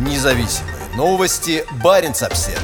Независимые новости. Барин обсерва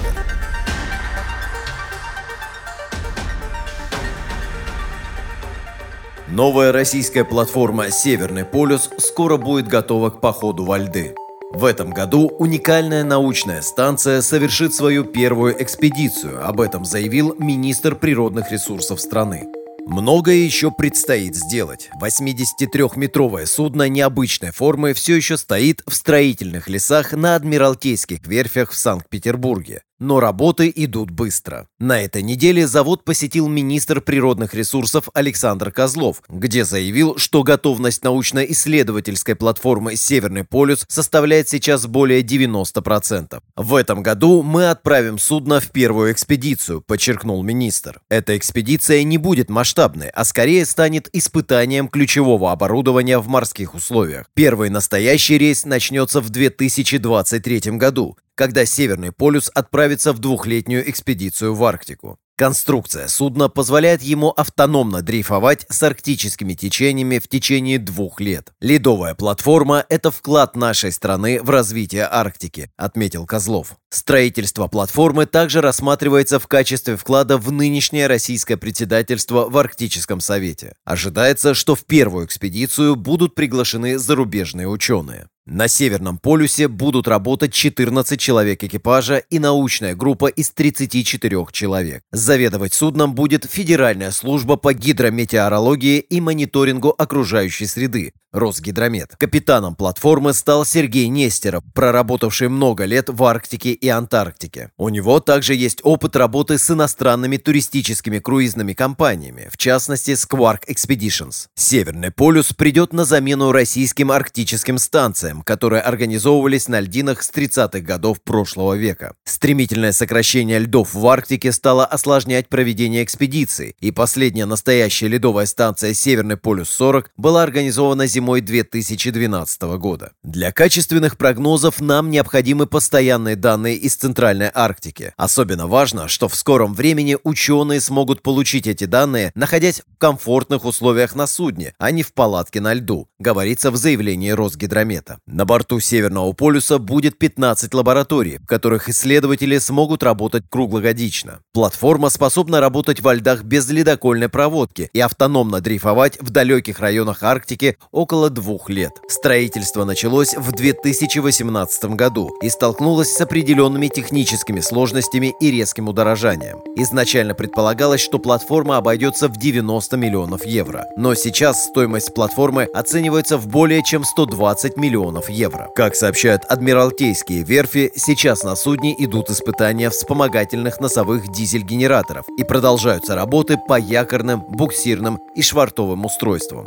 Новая российская платформа «Северный полюс» скоро будет готова к походу во льды. В этом году уникальная научная станция совершит свою первую экспедицию, об этом заявил министр природных ресурсов страны. Многое еще предстоит сделать. 83-метровое судно необычной формы все еще стоит в строительных лесах на Адмиралтейских верфях в Санкт-Петербурге. Но работы идут быстро. На этой неделе завод посетил министр природных ресурсов Александр Козлов, где заявил, что готовность научно-исследовательской платформы «Северный полюс» составляет сейчас более 90%. В этом году мы отправим судно в первую экспедицию, подчеркнул министр. Эта экспедиция не будет масштабной, а скорее станет испытанием ключевого оборудования в морских условиях. Первый настоящий рейс начнется в 2023 году когда Северный полюс отправится в двухлетнюю экспедицию в Арктику. Конструкция судна позволяет ему автономно дрейфовать с арктическими течениями в течение двух лет. Ледовая платформа – это вклад нашей страны в развитие Арктики, отметил Козлов. Строительство платформы также рассматривается в качестве вклада в нынешнее российское председательство в Арктическом совете. Ожидается, что в первую экспедицию будут приглашены зарубежные ученые. На Северном полюсе будут работать 14 человек экипажа и научная группа из 34 человек. Заведовать судном будет Федеральная служба по гидрометеорологии и мониторингу окружающей среды, Росгидромет. Капитаном платформы стал Сергей Нестеров, проработавший много лет в Арктике и Антарктике. У него также есть опыт работы с иностранными туристическими круизными компаниями, в частности Squark Expeditions. Северный полюс придет на замену российским арктическим станциям, которые организовывались на льдинах с 30-х годов прошлого века. Стремительное сокращение льдов в Арктике стало осложнять проведение экспедиций, и последняя настоящая ледовая станция Северный полюс-40 была организована зимой 2012 года. Для качественных прогнозов нам необходимы постоянные данные из Центральной Арктики. Особенно важно, что в скором времени ученые смогут получить эти данные, находясь в комфортных условиях на судне, а не в палатке на льду, говорится в заявлении Росгидромета. На борту Северного полюса будет 15 лабораторий, в которых исследователи смогут работать круглогодично. Платформа способна работать во льдах без ледокольной проводки и автономно дрейфовать в далеких районах Арктики около двух лет. Строительство началось в 2018 году и столкнулось с определенными техническими сложностями и резким удорожанием. Изначально предполагалось, что платформа обойдется в 90 миллионов евро, но сейчас стоимость платформы оценивается в более чем 120 миллионов евро. Как сообщают адмиралтейские верфи, сейчас на судне идут испытания вспомогательных носовых дизель-генераторов и продолжаются работы по якорным, буксирным и швартовым устройствам.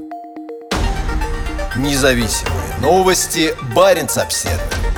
Независимые новости. Барин обседный.